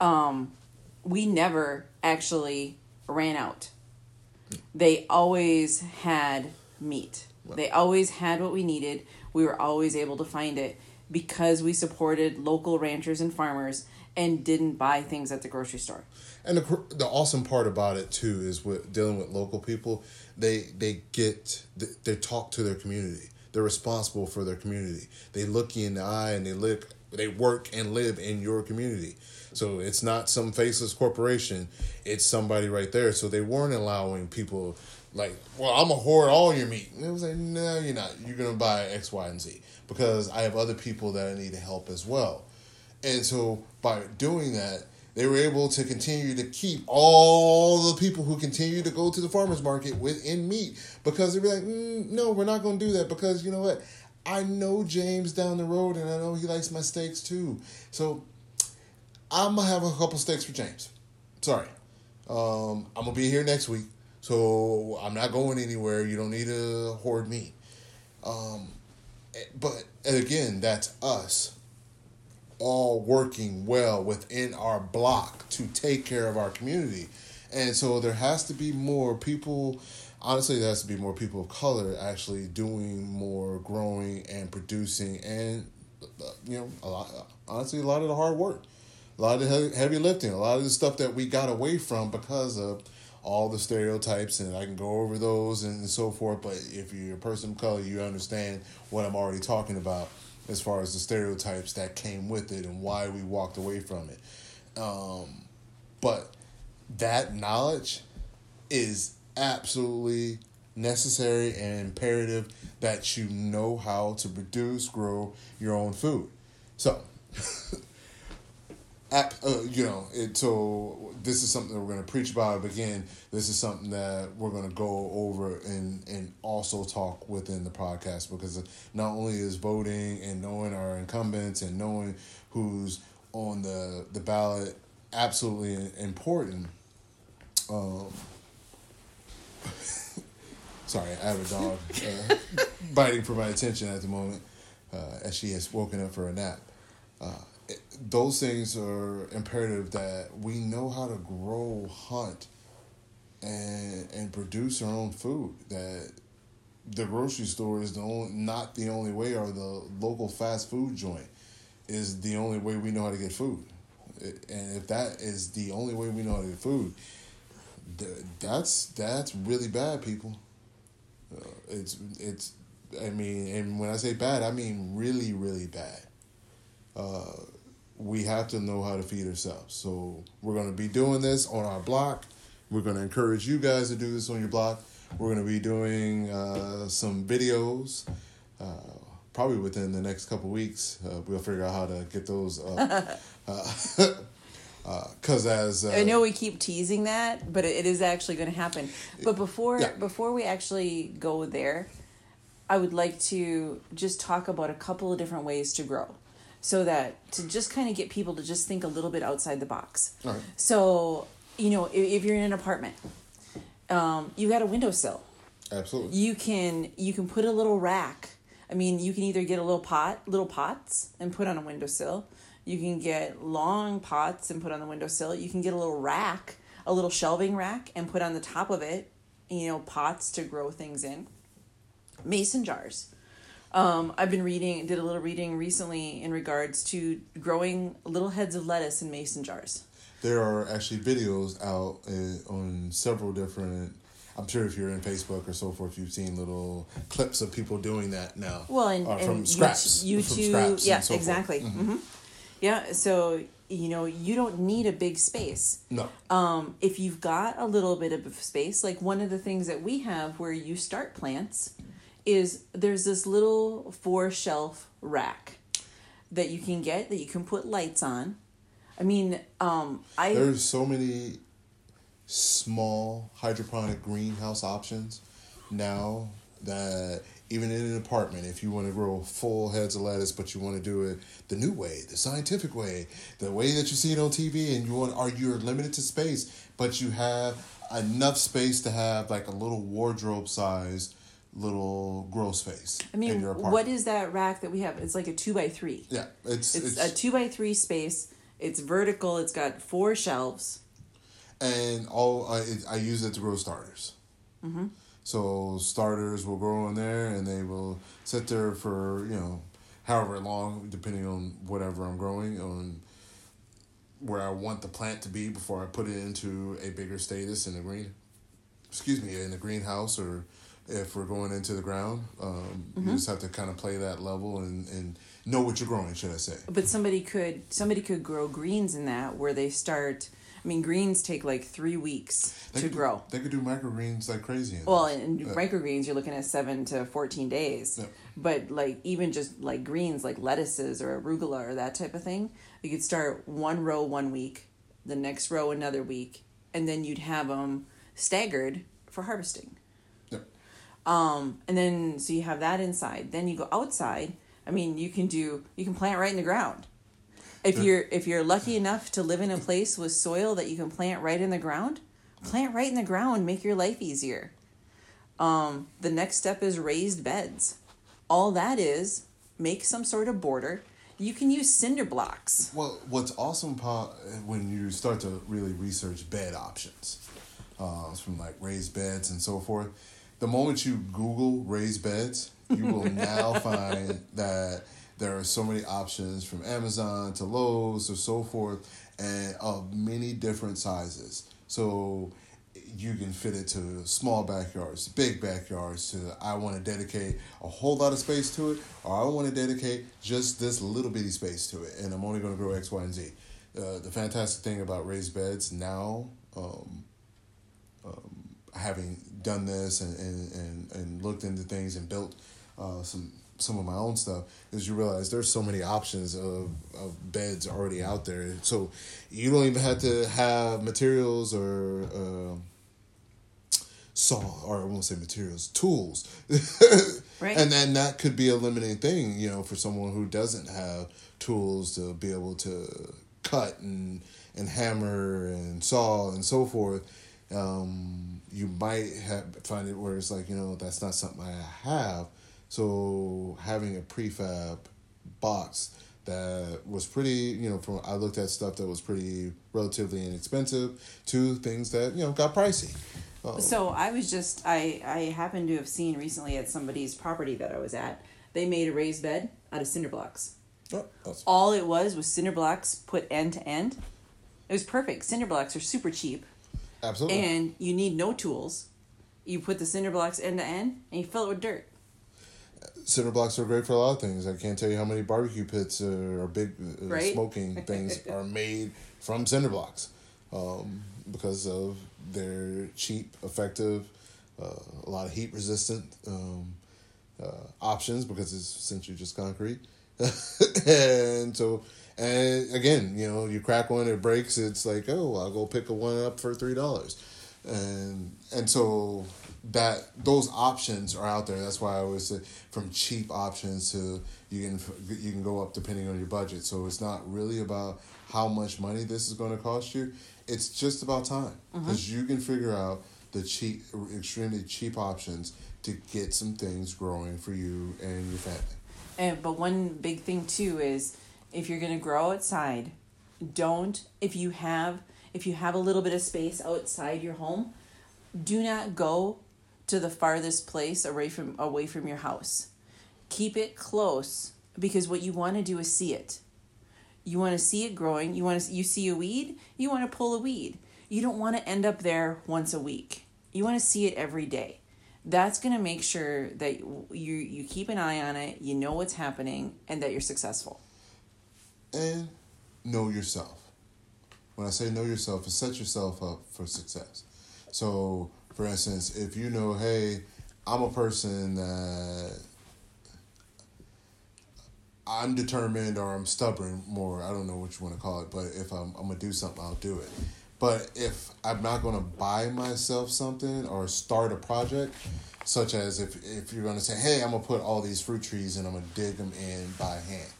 Um, we never actually ran out. They always had meat. They always had what we needed. We were always able to find it because we supported local ranchers and farmers and didn't buy things at the grocery store. And the the awesome part about it too is with dealing with local people, they they get they, they talk to their community. They're responsible for their community. They look you in the eye and they look they work and live in your community. So it's not some faceless corporation. It's somebody right there. So they weren't allowing people like, well, I'm gonna hoard all your meat. And it was like, no, you're not. You're gonna buy X, Y, and Z because I have other people that I need to help as well. And so by doing that, they were able to continue to keep all the people who continue to go to the farmers market within meat because they'd be like, mm, no, we're not going to do that because you know what? I know James down the road and I know he likes my steaks too. So I'm to have a couple steaks for James. Sorry. Um, I'm to be here next week. So I'm not going anywhere. You don't need to hoard me. Um, but again, that's us all working well within our block to take care of our community. And so there has to be more people, honestly, there has to be more people of color actually doing more growing and producing and, uh, you know, a lot, honestly, a lot of the hard work, a lot of the heavy- lifting, a lot of the stuff that we got away from because of all the stereotypes and I can go over those and so forth. But if you're a person of color, you understand what I'm already talking about as far as the stereotypes that came with it and why we walked away from it. Um, but that knowledge is absolutely necessary and imperative that you know how to produce, grow your own food. So, app, uh, you know, it, so this is something that we're going to preach about. But again, this is something that we're going to go over and and also talk within the podcast because not only is voting and knowing our incumbents and knowing who's on the the ballot absolutely important. Um, sorry, I have a dog uh, biting for my attention at the moment uh, as she has woken up for a nap. Uh, those things are imperative that we know how to grow, hunt, and and produce our own food. That the grocery store is the only, not the only way, or the local fast food joint is the only way we know how to get food. And if that is the only way we know how to get food, that's that's really bad, people. Uh, it's it's. I mean, and when I say bad, I mean really, really bad. Uh, we have to know how to feed ourselves. So we're going to be doing this on our block. We're going to encourage you guys to do this on your block. We're going to be doing uh, some videos. Uh, probably within the next couple weeks, uh, we'll figure out how to get those up. Because as I know we keep teasing that, but it is actually going to happen. But before Yeah. before we actually go there, I would like to just talk about a couple of different ways to grow, so that to just kind of get people to just think a little bit outside the box. Right. So you know, if, if you're in an apartment, um, you got a windowsill. absolutely. You can you can put a little rack. I mean, you can either get a little pot, little pots, and put on a windowsill. You can get long pots and put on the windowsill. You can get a little rack, a little shelving rack, and put on the top of it, you know, pots to grow things in. Mason jars. Um, I've been reading, did a little reading recently in regards to growing little heads of lettuce in mason jars. There are actually videos out uh, on several different. I'm sure if you're in Facebook or so forth, you've seen little clips of people doing that now. Well, and, uh, from and scraps, YouTube, from scraps yeah, and so exactly. hmm Yeah, so you know you don't need a big space. No, Um, if you've got a little bit of space, like one of the things that we have where you start plants is there's this little four shelf rack that you can get that you can put lights on. I mean, um, I there's so many small hydroponic greenhouse options now that even in an apartment, if you want to grow full heads of lettuce, but you want to do it the new way, the scientific way, the way that you see it on TV, and you want, are you're limited to space, but you have enough space to have like a little wardrobe size little grow space. I mean, what is that rack that we have? It's like a two by three. Yeah, it's it's, it's a two by three space. It's vertical. It's got four shelves. And all I, I use it to grow starters. Mm-hmm. So starters will grow in there, and they will sit there for you know, however long, depending on whatever I'm growing on where I want the plant to be before I put it into a bigger status in the green. Excuse me, in the greenhouse or if we're going into the ground. Um, mm-hmm. You just have to kind of play that level and, and know what you're growing, should I say? But somebody could somebody could grow greens in that where they start. I mean, greens take like three weeks they to could, grow. They could do microgreens like crazy. well, and yeah. microgreens, you're looking at seven to fourteen days. Yeah. But like even just like greens, like lettuces or arugula or that type of thing, you could start one row one week, the next row another week, and then you'd have them staggered for harvesting. Um, and then so you have that inside. Then you go outside. I mean, you can do you can plant right in the ground. If you're if you're lucky enough to live in a place with soil that you can plant right in the ground, plant right in the ground, make your life easier. Um, the next step is raised beds. All that is make some sort of border. You can use cinder blocks. Well, what's awesome when you start to really research bed options, uh, from like raised beds and so forth the moment you Google raised beds, you will now find that there are so many options from Amazon to Lowe's or so forth, and of many different sizes. So you can fit it to small backyards, big backyards. To I want to dedicate a whole lot of space to it, or I want to dedicate just this little bitty space to it, and I'm only going to grow X, Y, and Z. Uh, the fantastic thing about raised beds now, um, um, having done this and, and, and, and looked into things and built uh, some some of my own stuff is you realize there's so many options of, of beds already out there. So you don't even have to have materials or uh, saw or I won't say materials tools. Right. And then that could be a limiting thing you know for someone who doesn't have tools to be able to cut and and hammer and saw and so forth. Um, you might have find it where it's like you know that's not something I have. So having a prefab box that was pretty, you know, from I looked at stuff that was pretty relatively inexpensive to things that you know got pricey. Um, so I was just I I happened to have seen recently at somebody's property that I was at. They made a raised bed out of cinder blocks. Oh, All it was was cinder blocks put end to end. It was perfect. Cinder blocks are super cheap. Absolutely. And you need no tools. You put the cinder blocks end to end, and you fill it with dirt. Cinder blocks are great for a lot of things. I can't tell you how many barbecue pits uh, or big uh, right? smoking things are made from cinder blocks um, because of their cheap, effective, uh, a lot of heat resistant um, uh, options because it's essentially just concrete. and so and again, you know, you crack one, it breaks. It's like, oh, I'll go pick a one up for three dollars, and and so that those options are out there. That's why I always say from cheap options to you can you can go up depending on your budget. So it's not really about how much money this is going to cost you. It's just about time because mm-hmm. you can figure out the cheap, extremely cheap options to get some things growing for you and your family. And but one big thing too is if you're to grow outside, don't if you have if you have a little bit of space outside your home, do not go to the farthest place away from away from your house. Keep it close because what you want to do is see it. You want to see it growing. You want to you see a weed, you want to pull a weed. You don't want to end up there once a week. You want to see it every day. That's going to make sure that you you keep an eye on it, you know what's happening and that you're successful and know yourself. When I say know yourself, is set yourself up for success. So, for instance, if you know, hey, I'm a person that I'm determined or I'm stubborn more, I don't know what you want to call it, but if I'm, I'm to do something, I'll do it. But if I'm not going to buy myself something or start a project, such as if if you're going to say, "Hey, I'm gonna put all these fruit trees and I'm gonna dig them in by hand."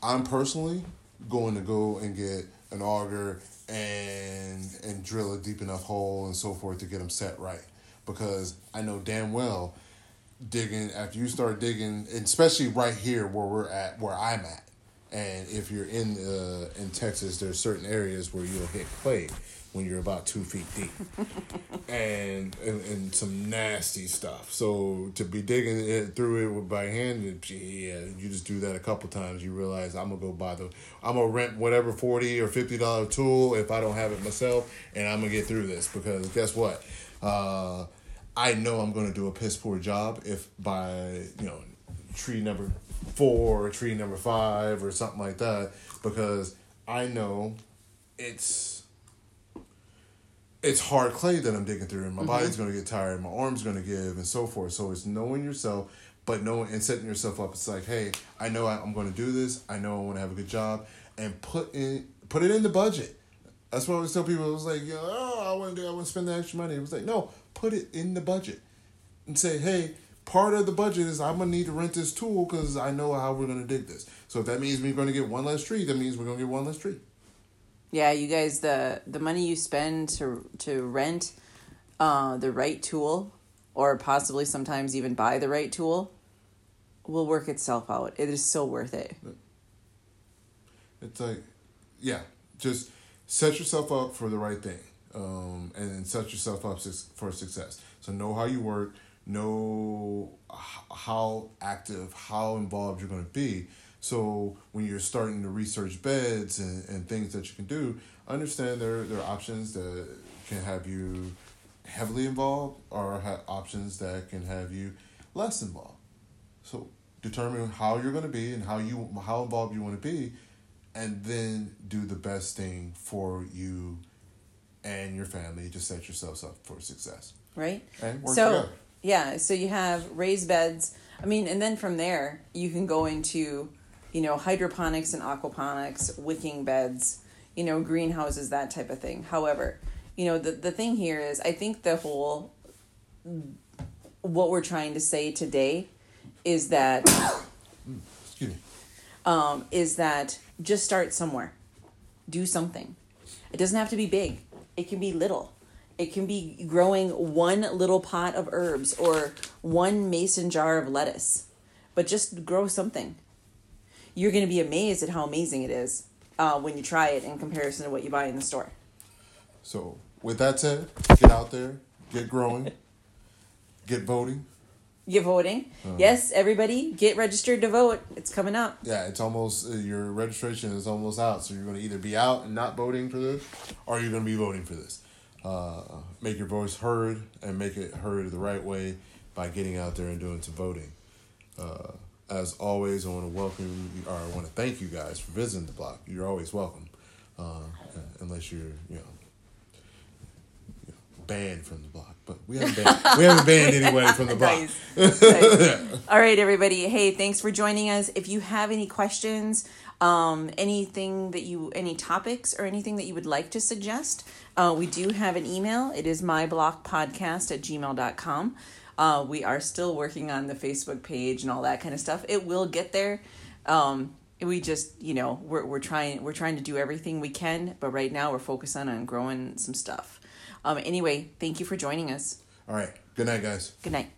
I'm personally going to go and get an auger and and drill a deep enough hole and so forth to get them set right because I know damn well digging after you start digging, especially right here where we're at, where I'm at, and if you're in uh, in Texas, there's certain areas where you'll hit clay when you're about two feet deep, and, and and some nasty stuff. So to be digging it through it by hand, yeah, you just do that a couple times. You realize I'm gonna go buy the, I'm gonna rent whatever forty or fifty dollar tool if I don't have it myself, and I'm gonna get through this because guess what. Uh, I know I'm going to do a piss poor job if by you know tree number four or tree number five or something like that because I know it's it's hard clay that I'm digging through and my mm-hmm. body's going to get tired, my arm's going to give and so forth. So it's knowing yourself, but knowing and setting yourself up. It's like, hey, I know I'm going to do this. I know I want to have a good job and put in put it in the budget. That's what I always tell people. It was like, oh, I want to do, I want to spend the extra money. It was like, no, put it in the budget and say, hey, part of the budget is I'm gonna need to rent this tool because I know how we're gonna dig this. So if that means we're gonna get one less tree, that means we're gonna get one less tree. Yeah, you guys, the the money you spend to to rent uh, the right tool, or possibly sometimes even buy the right tool, will work itself out. It is so worth it. It's like, yeah, just set yourself up for the right thing um, and set yourself up for success. So know how you work, know how active, how involved you're going to be. So when you're starting to research beds and, and things that you can do, understand there there are options that can have you heavily involved or have options that can have you less involved. So determine how you're going to be and how you how involved you want to be, and then do the best thing for you and your family to set yourselves up for success. Right. and so together. Yeah, so you have raised beds. I mean, and then from there you can go into, you know, hydroponics and aquaponics, wicking beds, you know, greenhouses, that type of thing. However, you know, the the thing here is, I think the whole what we're trying to say today is that excuse me um, is that just start somewhere do something it doesn't have to be big it can be little. It can be growing one little pot of herbs or one mason jar of lettuce, but just grow something. You're going to be amazed at how amazing it is uh, when you try it in comparison to what you buy in the store. So, with that said, get out there, get growing, get voting. Get voting. Uh, yes, everybody, get registered to vote. It's coming up. Yeah, it's almost uh, your registration is almost out. So you're going to either be out and not voting for this, or you're going to be voting for this. Uh, make your voice heard and make it heard the right way by getting out there and doing some voting. Uh, as always, I want to welcome you, or I want to thank you guys for visiting the block. You're always welcome, uh, unless you're you know banned from the block, but we haven't banned, we haven't banned anybody from the block. nice. nice. All right, everybody. Hey, thanks for joining us. If you have any questions, um, anything that you, any topics or anything that you would like to suggest, uh, we do have an email. It is myblockpodcast at gmail.com. Uh, we are still working on the Facebook page and all that kind of stuff. It will get there. Um, we just, you know, we're, we're trying, we're trying to do everything we can, but right now we're focusing on growing some stuff. Um, anyway, thank you for joining us. All right. Good night, guys. Good night.